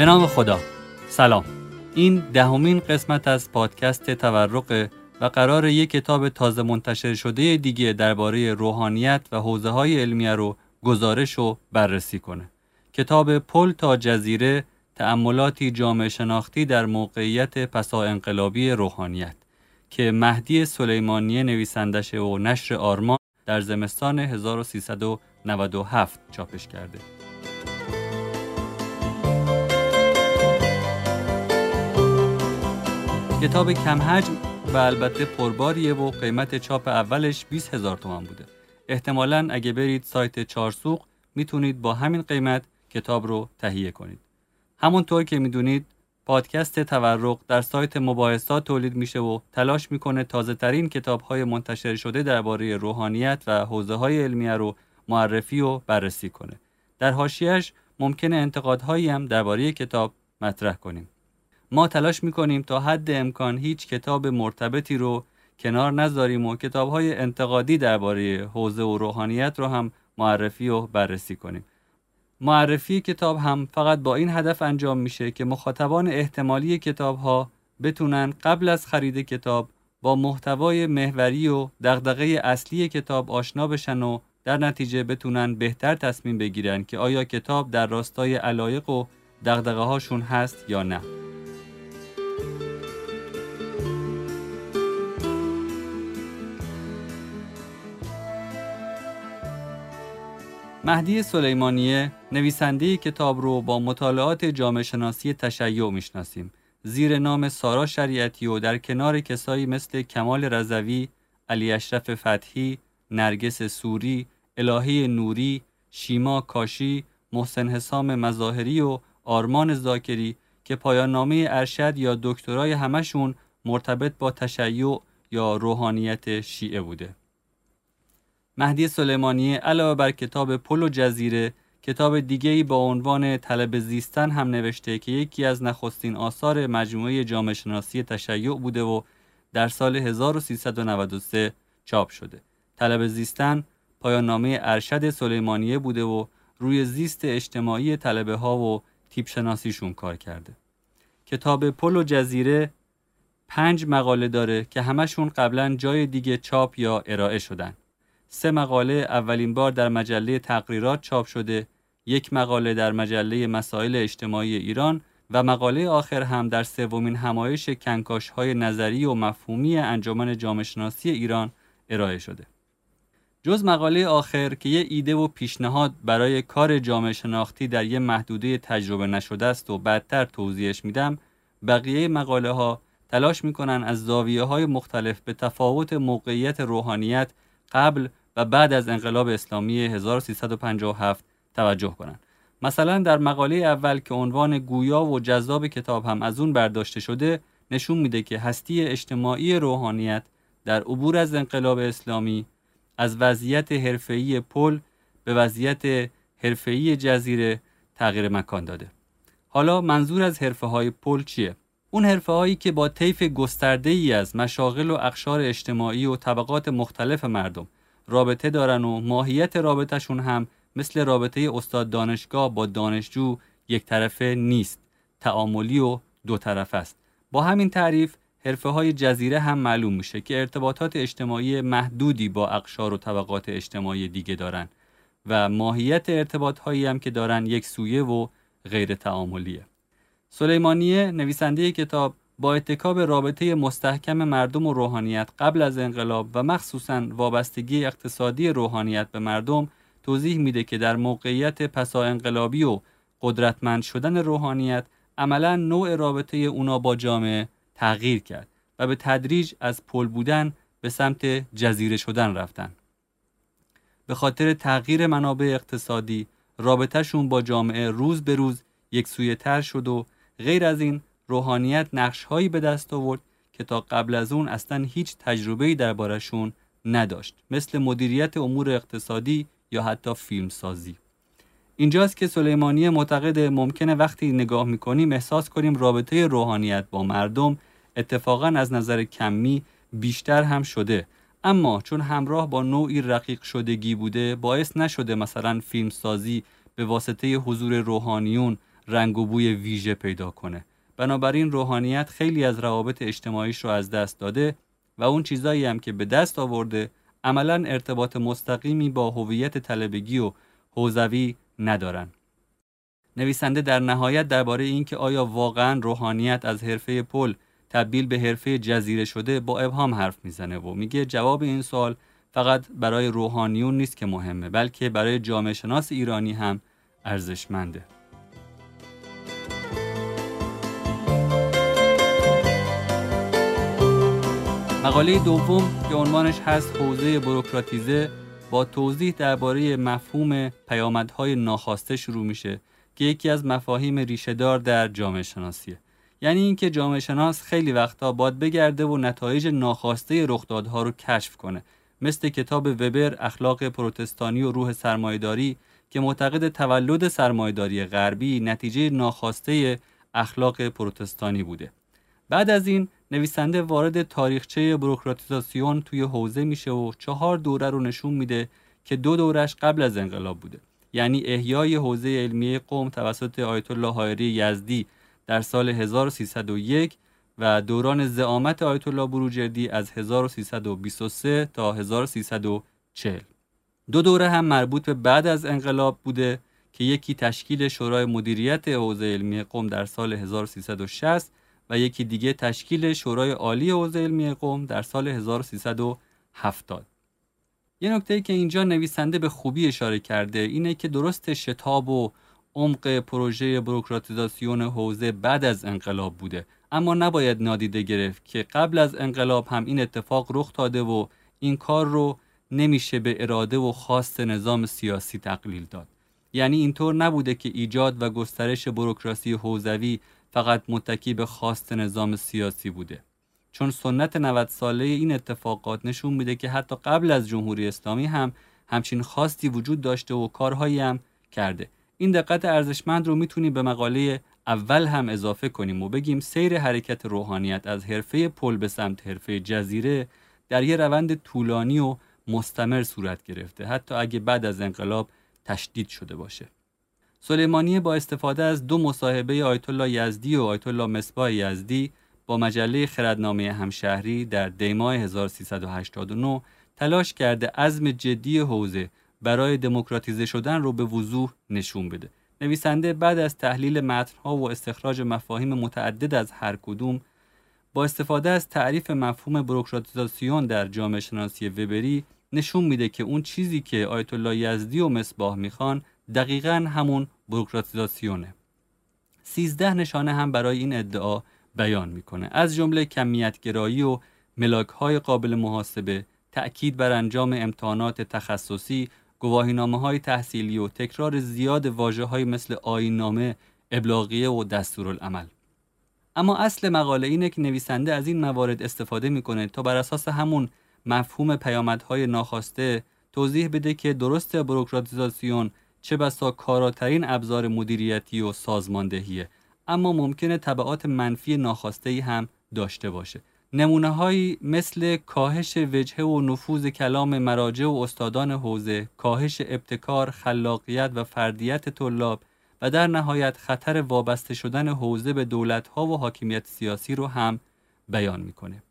به نام خدا. سلام. این دهمین قسمت از پادکست تورق و قرار یک کتاب تازه منتشر شده دیگه درباره روحانیت و حوزه های علمیه رو گزارش و بررسی کنه. کتاب پل تا جزیره تأملاتی جامعه شناختی در موقعیت پسا انقلابی روحانیت که مهدی سلیمانی نویسندش و نشر آرمان در زمستان 1397 چاپش کرده. کتاب کم حجم و البته پرباریه و قیمت چاپ اولش 20 هزار تومان بوده. احتمالا اگه برید سایت چارسوق می‌تونید با همین قیمت کتاب رو تهیه کنید. همونطور که می‌دونید پادکست تورق در سایت مباحثات تولید میشه و تلاش می‌کنه تازه ترین کتاب های منتشر شده درباره روحانیت و حوزه های علمیه رو معرفی و بررسی کنه. در حاشیهش ممکنه انتقادهایی هم درباره کتاب مطرح کنیم. ما تلاش می‌کنیم تا حد امکان هیچ کتاب مرتبطی رو کنار نذاریم و کتاب های انتقادی درباره حوزه و روحانیت رو هم معرفی و بررسی کنیم. معرفی کتاب هم فقط با این هدف انجام میشه که مخاطبان احتمالی کتاب ها بتونن قبل از خرید کتاب با محتوای محوری و دغدغه اصلی کتاب آشنا بشن و در نتیجه بتونن بهتر تصمیم بگیرن که آیا کتاب در راستای علایق و دغدغه هاشون هست یا نه. مهدی سلیمانیه نویسنده کتاب رو با مطالعات جامعه شناسی تشیع می‌شناسیم زیر نام سارا شریعتی و در کنار کسایی مثل کمال رضوی، علی اشرف فتحی، نرگس سوری، الهی نوری، شیما کاشی، محسن حسام مظاهری و آرمان زاکری که پایان نامه ارشد یا دکترای همشون مرتبط با تشیع یا روحانیت شیعه بوده. مهدی سلیمانی علاوه بر کتاب پل و جزیره کتاب دیگری با عنوان طلب زیستن هم نوشته که یکی از نخستین آثار مجموعه جامعه شناسی تشیع بوده و در سال 1393 چاپ شده. طلب زیستن پایان نامه ارشد سلیمانیه بوده و روی زیست اجتماعی طلبه ها و تیپ شناسیشون کار کرده. کتاب پل و جزیره پنج مقاله داره که همشون قبلا جای دیگه چاپ یا ارائه شدن. سه مقاله اولین بار در مجله تقریرات چاپ شده، یک مقاله در مجله مسائل اجتماعی ایران و مقاله آخر هم در سومین همایش کنکاش های نظری و مفهومی انجمن جامعه شناسی ایران ارائه شده. جز مقاله آخر که یه ایده و پیشنهاد برای کار جامعه شناختی در یه محدوده تجربه نشده است و بعدتر توضیحش میدم، بقیه مقاله ها تلاش می‌کنن از زاویه های مختلف به تفاوت موقعیت روحانیت قبل و بعد از انقلاب اسلامی 1357 توجه کنند. مثلا در مقاله اول که عنوان گویا و جذاب کتاب هم از اون برداشته شده نشون میده که هستی اجتماعی روحانیت در عبور از انقلاب اسلامی از وضعیت حرفه‌ای پل به وضعیت حرفه‌ای جزیره تغییر مکان داده. حالا منظور از حرفه های پل چیه؟ اون حرفه هایی که با طیف گسترده ای از مشاغل و اقشار اجتماعی و طبقات مختلف مردم رابطه دارن و ماهیت رابطهشون هم مثل رابطه استاد دانشگاه با دانشجو یک طرفه نیست تعاملی و دو طرف است. با همین تعریف حرفه های جزیره هم معلوم میشه که ارتباطات اجتماعی محدودی با اقشار و طبقات اجتماعی دیگه دارن و ماهیت ارتباط هایی هم که دارن یک سویه و غیر تعاملیه. سلیمانیه نویسنده کتاب با اتکاب رابطه مستحکم مردم و روحانیت قبل از انقلاب و مخصوصا وابستگی اقتصادی روحانیت به مردم توضیح میده که در موقعیت پسا انقلابی و قدرتمند شدن روحانیت عملا نوع رابطه اونا با جامعه تغییر کرد و به تدریج از پل بودن به سمت جزیره شدن رفتن. به خاطر تغییر منابع اقتصادی رابطهشون با جامعه روز به روز یک سویه تر شد و غیر از این روحانیت نقش هایی به دست آورد که تا قبل از اون اصلا هیچ تجربه‌ای دربارشون نداشت مثل مدیریت امور اقتصادی یا حتی فیلمسازی. اینجاست که سلیمانی معتقد ممکنه وقتی نگاه می‌کنیم احساس کنیم رابطه روحانیت با مردم اتفاقا از نظر کمی بیشتر هم شده. اما چون همراه با نوعی رقیق شدگی بوده باعث نشده مثلا فیلمسازی به واسطه حضور روحانیون رنگ و بوی ویژه پیدا کنه. بنابراین روحانیت خیلی از روابط اجتماعیش رو از دست داده و اون چیزایی هم که به دست آورده عملا ارتباط مستقیمی با هویت طلبگی و حوزوی ندارن. نویسنده در نهایت درباره اینکه آیا واقعا روحانیت از حرفه پل تبدیل به حرفه جزیره شده با ابهام حرف می‌زنه و میگه جواب این سوال فقط برای روحانیون نیست که مهمه بلکه برای جامعه شناس ایرانی هم ارزشمنده. مقاله دوم که عنوانش هست حوزه بروکراتیزه با توضیح درباره مفهوم پیامدهای ناخواسته شروع میشه که یکی از مفاهیم ریشهدار در جامعه شناسیه. یعنی اینکه جامعه شناس خیلی وقتا باید بگرده و نتایج ناخواسته رخدادها رو کشف کنه مثل کتاب وبر اخلاق پروتستانی و روح سرمایداری که معتقد تولد سرمایداری غربی نتیجه ناخواسته اخلاق پروتستانی بوده. بعد از این نویسنده وارد تاریخچه بروکراتیزاسیون توی حوزه میشه و چهار دوره رو نشون میده که دو دورش قبل از انقلاب بوده. یعنی احیای حوزه علمیه قوم توسط آیت الله حائری یزدی در سال 1301 و دوران زعامت آیت الله بروجردی از 1323 تا 1340 دو دوره هم مربوط به بعد از انقلاب بوده که یکی تشکیل شورای مدیریت حوزه علمی قوم در سال 1360 و یکی دیگه تشکیل شورای عالی حوزه علمی قوم در سال 1370 یه نکته که اینجا نویسنده به خوبی اشاره کرده اینه که درست شتاب و عمق پروژه بروکراتیزاسیون حوزه بعد از انقلاب بوده. اما نباید نادیده گرفت که قبل از انقلاب هم این اتفاق رخ داده و این کار رو نمیشه به اراده و خواست نظام سیاسی تقلیل داد. یعنی اینطور نبوده که ایجاد و گسترش بروکراسی حوزوی فقط متکی به خواست نظام سیاسی بوده. چون سنت 90 ساله این اتفاقات نشون میده که حتی قبل از جمهوری اسلامی هم همچین خواستی وجود داشته و کارهایی هم کرده. این دقت ارزشمند رو می‌تونیم به مقاله اول هم اضافه کنیم و بگیم سیر حرکت روحانیت از حرفه پل به سمت حرفه جزیره در یه روند طولانی و مستمر صورت گرفته حتی اگه بعد از انقلاب تشدید شده باشه. سلیمانی با استفاده از دو مصاحبه آیت الله یزدی و آیت الله مصباح یزدی با مجله خردنامه همشهری در دیماه 1389 تلاش کرده عزم جدی حوزه برای دموکراتیزه شدن رو به وضوح نشون بده. نویسنده بعد از تحلیل متنها و استخراج مفاهیم متعدد از هر کدوم با استفاده از تعریف مفهوم بروکراتیزاسیون در جامعه شناسی وبری نشون میده که اون چیزی که آیت الله یزدی و مصباح می‌خوان دقیقا همون بروکراتیزاسیونه. سیزده نشانه هم برای این ادعا بیان می‌کنه از جمله کمیتگرایی و ملاک های قابل محاسبه تأکید بر انجام امتحانات تخصصی گواهینامه های تحصیلی و تکرار زیاد واجه های مثل آینامه ابلاغیه و دستورالعمل اما اصل مقاله اینه که نویسنده از این موارد استفاده می‌کنه تا بر اساس همون مفهوم پیامدهای ناخواسته توضیح بده که درست بروکراتیزاسیون چه بسا کاراترین ابزار مدیریتی و سازماندهیه اما ممکنه طبعات منفی ناخواسته هم داشته باشه نمونه هایی مثل کاهش وجهه و نفوذ کلام مراجع و استادان حوزه، کاهش ابتکار، خلاقیت و فردیت طلاب و در نهایت خطر وابسته شدن حوزه به دولت ها و حاکمیت سیاسی رو هم بیان می‌کنه.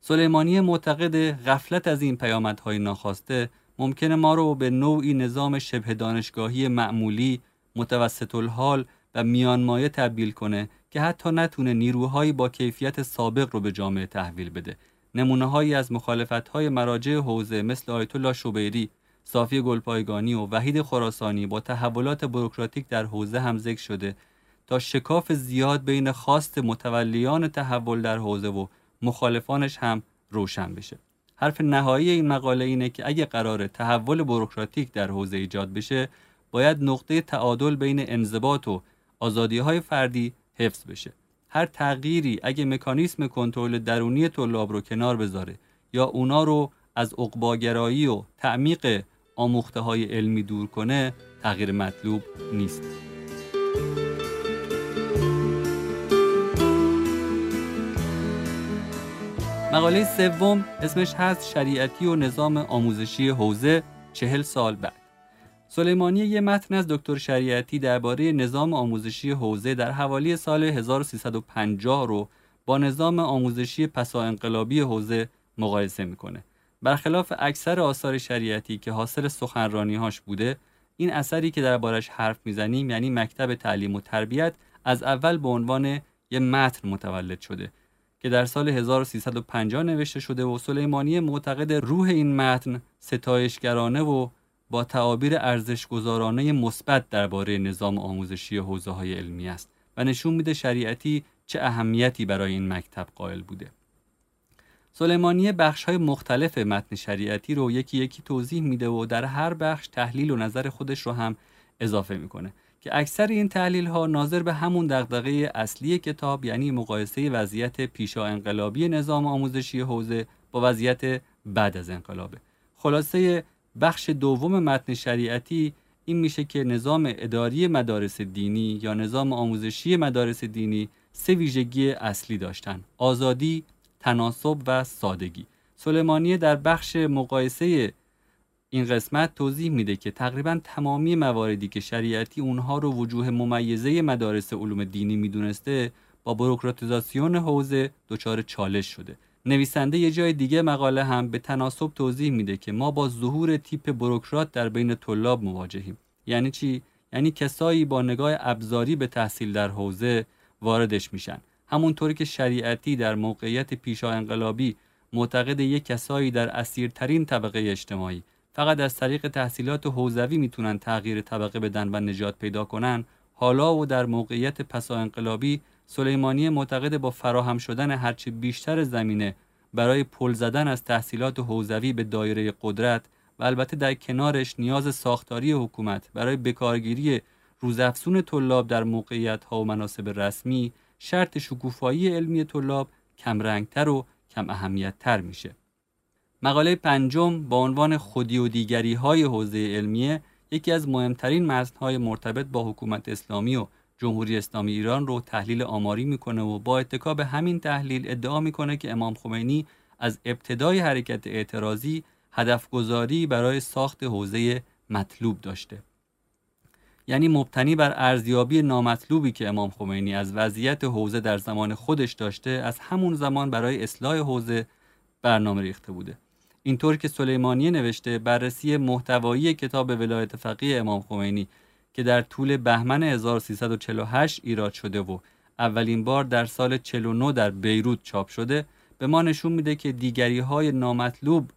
سلیمانی معتقد غفلت از این پیامدهای ناخواسته ممکنه ما رو به نوعی نظام شبه دانشگاهی معمولی متوسط الحال و میانمایه تبدیل کنه که حتی نتونه نیروهایی با کیفیت سابق رو به جامعه تحویل بده. نمونه هایی از مخالفت های مراجع حوزه مثل آیت الله شبیری صافی گلپایگانی و وحید خراسانی با تحولات بروکراتیک در حوزه هم ذکر شده تا شکاف زیاد بین خواست متولیان تحول در حوزه و مخالفانش هم روشن بشه. حرف نهایی این مقاله اینه که اگه قرار تحول بروکراتیک در حوزه ایجاد بشه باید نقطه تعادل بین انضباط و آزادی های فردی حفظ بشه. هر تغییری اگه مکانیسم کنترل درونی طلاب رو کنار بذاره یا اونا رو از اقباگرایی و تعمیق آموخته های علمی دور کنه تغییر مطلوب نیست. مقاله سوم اسمش هست شریعتی و نظام آموزشی حوزه چهل سال بعد سلیمانی یه متن از دکتر شریعتی درباره نظام آموزشی حوزه در حوالی سال 1350 رو با نظام آموزشی پسا انقلابی حوزه مقایسه می‌کنه. برخلاف اکثر آثار شریعتی که حاصل سخنرانی هاش بوده، این اثری که دربارش حرف می‌زنیم یعنی مکتب تعلیم و تربیت از اول به عنوان یه متن متولد شده که در سال 1350 نوشته شده و سلیمانی معتقد روح این متن ستایشگرانه و با تعابیر ارزشگذارانه مثبت درباره نظام آموزشی حوزه های علمی است و نشون میده شریعتی چه اهمیتی برای این مکتب قائل بوده. سلیمانی بخش های مختلف متن شریعتی رو یکی یکی توضیح میده و در هر بخش تحلیل و نظر خودش رو هم اضافه می‌کنه که اکثر این تحلیل ها ناظر به همون دغدغه اصلی کتاب یعنی مقایسه وضعیت پیشا انقلابی نظام آموزشی حوزه با وضعیت بعد از انقلابه. خلاصه بخش دوم متن شریعتی این میشه که نظام اداری مدارس دینی یا نظام آموزشی مدارس دینی سه ویژگی اصلی داشتن آزادی، تناسب و سادگی سلیمانی در بخش مقایسه این قسمت توضیح میده که تقریبا تمامی مواردی که شریعتی اونها رو وجوه ممیزه مدارس علوم دینی می‌دونسته با بروکراتیزاسیون حوزه دچار چالش شده. نویسنده یه جای دیگه مقاله هم به تناسب توضیح میده که ما با ظهور تیپ بروکرات در بین طلاب مواجهیم. یعنی چی؟ یعنی کسایی با نگاه ابزاری به تحصیل در حوزه واردش میشن. همونطوری که شریعتی در موقعیت پیشا انقلابی معتقد یک کسایی در اسیرترین طبقه اجتماعی. فقط از طریق تحصیلات حوزوی می‌تونن تغییر طبقه بدن و نجات پیدا کنن حالا و در موقعیت پسا انقلابی سلیمانی معتقد با فراهم شدن هرچه بیشتر زمینه برای پل زدن از تحصیلات حوزوی به دایره قدرت و البته در کنارش نیاز ساختاری حکومت برای بکارگیری روزافزون طلاب در موقعیت ها و مناسب رسمی شرط شکوفایی علمی طلاب کمرنگتر و کم اهمیتتر میشه. مقاله پنجم با عنوان خودی و دیگری های حوزه علمیه یکی از مهمترین متن‌های مرتبط با حکومت اسلامی و جمهوری اسلامی ایران رو تحلیل آماری می‌کنه و با اتکا به همین تحلیل ادعا می‌کنه که امام خمینی از ابتدای حرکت اعتراضی هدف گذاری برای ساخت حوزه مطلوب داشته. یعنی مبتنی بر ارزیابی نامطلوبی که امام خمینی از وضعیت حوزه در زمان خودش داشته از همون زمان برای اصلاح حوزه برنامه ریخته بوده. اینطور که سلیمانی نوشته بررسی محتوایی کتاب ولایت فقیه امام خمینی که در طول بهمن 1348 ایراد شده و اولین بار در سال 49 در بیروت چاپ شده به ما نشون میده که دیگری های نامطلوب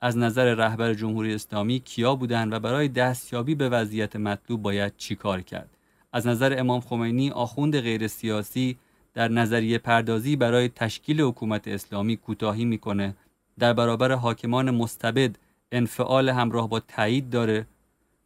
از نظر رهبر جمهوری اسلامی کیا بودند و برای دستیابی به وضعیت مطلوب باید چیکار کرد. از نظر امام خمینی آخوند غیر سیاسی در نظریه پردازی برای تشکیل حکومت اسلامی کوتاهی می‌کنه در برابر حاکمان مستبد انفعال همراه با تایید داره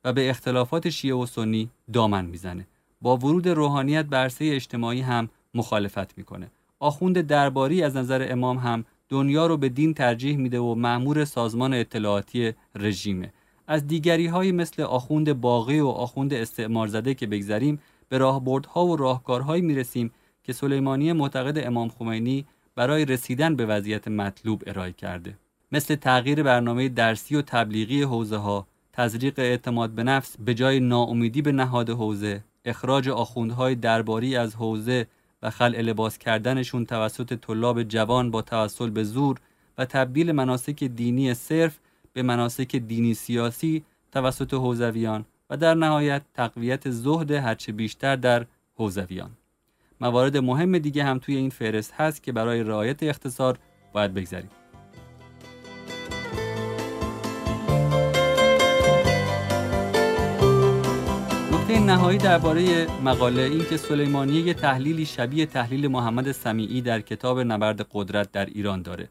و به اختلافات شیعه و سنی دامن می‌زنه. با ورود روحانیت به عرصه اجتماعی هم مخالفت می‌کنه. آخوند درباری از نظر امام هم دنیا رو به دین ترجیح میده و مأمور سازمان اطلاعاتی رژیمه. از دیگری های مثل آخوند باقی و آخوند استعمار زده که بگذریم به راهبردها و راهکارهایی می‌رسیم که سلیمانی معتقد امام خمینی برای رسیدن به وضعیت مطلوب ارائه کرده. مثل تغییر برنامه درسی و تبلیغی حوزه ها تزریق اعتماد به نفس به جای ناامیدی به نهاد حوزه اخراج آخوندهای درباری از حوزه و خلع لباس کردنشون توسط طلاب جوان با توسل به زور و تبدیل مناسک دینی صرف به مناسک دینی سیاسی توسط حوزویان و در نهایت تقویت زهد هرچه بیشتر در حوزویان. موارد مهم دیگه هم توی این فهرست هست که برای رعایت اختصار باید بگذاریم نکته نهایی درباره مقاله این که سلیمانی یه تحلیلی شبیه تحلیل محمد سمیعی در کتاب نبرد قدرت در ایران داره.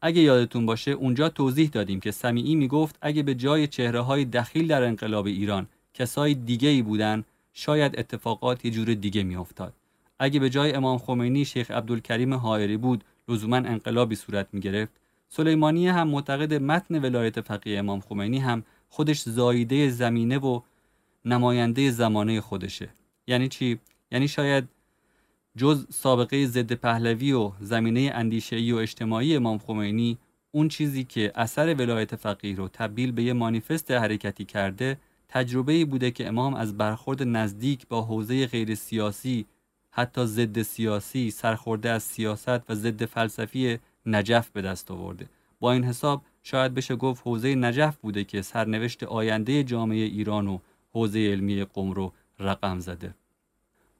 اگه یادتون باشه اونجا توضیح دادیم که سمیعی می‌گفت اگه به جای چهره های دخیل در انقلاب ایران کسای دیگه ای بودن شاید اتفاقات یه جور دیگه میافتاد. اگه به جای امام خمینی شیخ عبدالکریم حائری بود لزوما انقلابی صورت می گرفت سلیمانی هم معتقد متن ولایت فقیه امام خمینی هم خودش زاییده زمینه و نماینده زمانه خودشه. یعنی چی؟ یعنی شاید جز سابقه ضد پهلوی و زمینه اندیشه‌ای و اجتماعی امام خمینی اون چیزی که اثر ولایت فقیه رو تبدیل به یه مانیفست حرکتی کرده تجربه بوده که امام از برخورد نزدیک با حوزه غیر سیاسی حتی ضد سیاسی سرخورده از سیاست و ضد فلسفی نجف به دست آورده. با این حساب شاید بشه گفت حوزه نجف بوده که سرنوشت آینده جامعه ایران و حوزه علمی قم رو رقم زده.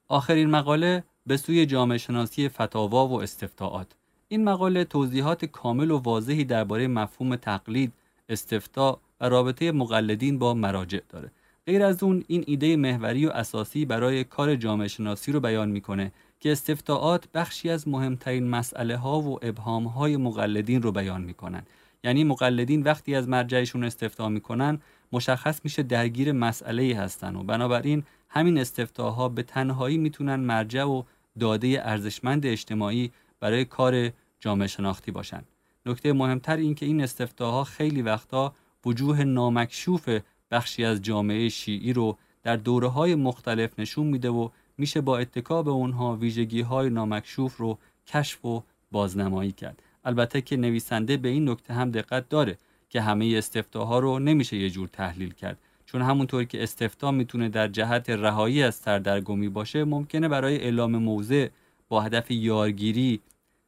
آخرین مقاله به سوی جامعه شناسی فتاوا و استفتاعات. این مقاله توضیحات کامل و واضحی درباره مفهوم تقلید، استفتا و رابطه مقلدین با مراجع داره. غیر از اون این ایده محوری و اساسی برای کار جامعه شناسی رو بیان می‌کنه که استفتاعات بخشی از مهمترین مسئله ها و ابهام های مقلدین رو بیان می‌کنن. یعنی مقلدین وقتی از مرجعشون استفتا می‌کنن مشخص میشه درگیر مسئله هستن و بنابراین همین استفتاها به تنهایی می‌تونن مرجع و داده ارزشمند اجتماعی برای کار جامعه شناختی باشن. نکته مهمتر این که این استفتاها خیلی وقتا وجوه نامکشوف بخشی از جامعه شیعی رو در دوره های مختلف نشون میده و میشه با اتکا به اونها ویژگی های نامکشوف رو کشف و بازنمایی کرد. البته که نویسنده به این نکته هم دقت داره که همه استفتاها رو نمیشه یه جور تحلیل کرد چون همونطور که استفتا می‌تونه در جهت رهایی از سردرگمی باشه ممکنه برای اعلام موضع با هدف یارگیری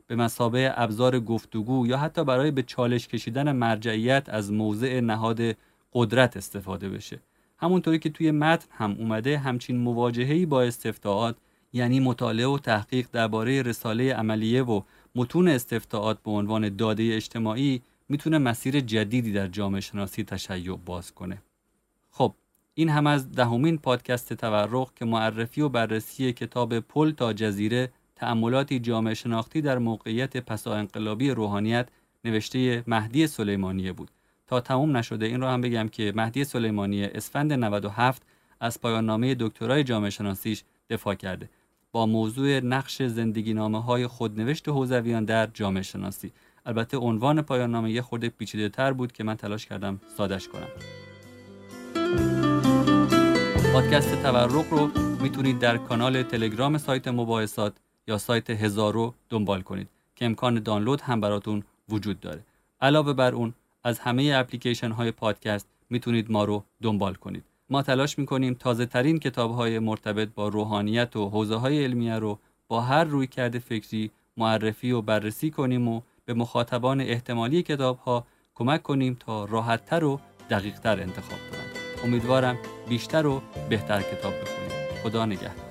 به مسابه ابزار گفتگو یا حتی برای به چالش کشیدن مرجعیت از موضع نهاد قدرت استفاده بشه. همونطوری که توی متن هم اومده همچین مواجهه‌ای با استفتاعات یعنی مطالعه و تحقیق درباره رساله عملیه و متون استفتاعات به عنوان داده اجتماعی می‌تونه مسیر جدیدی در جامعه شناسی تشیع باز کنه. خب این هم از دهمین پادکست تورق که معرفی و بررسی کتاب پل تا جزیره تأملاتی جامعه شناختی در موقعیت پسا انقلابی روحانیت نوشته مهدی سلیمانیه بود. تا تموم نشده. این رو هم بگم که مهدی سلیمانی اسفند 97 از پایان نامه دکترای جامعه شناسیش دفاع کرده. با موضوع نقش زندگی نامه های خودنوشت حوزویان در جامعه شناسی. البته عنوان پایان نامه یه خورده پیچیده تر بود که من تلاش کردم سادش کنم. پادکست تورق رو می‌تونید در کانال تلگرام سایت مباحثات یا سایت هزارو دنبال کنید که امکان دانلود هم براتون وجود داره. علاوه بر اون از همه اپلیکیشن های پادکست می‌تونید ما رو دنبال کنید. ما تلاش می‌کنیم تازه ترین کتاب های مرتبط با روحانیت و حوزه های علمیه رو با هر روی کرده فکری معرفی و بررسی کنیم و به مخاطبان احتمالی کتاب ها کمک کنیم تا راحتتر و دقیقتر انتخاب کنند. امیدوارم بیشتر و بهتر کتاب بخونید. خدا نگهدار.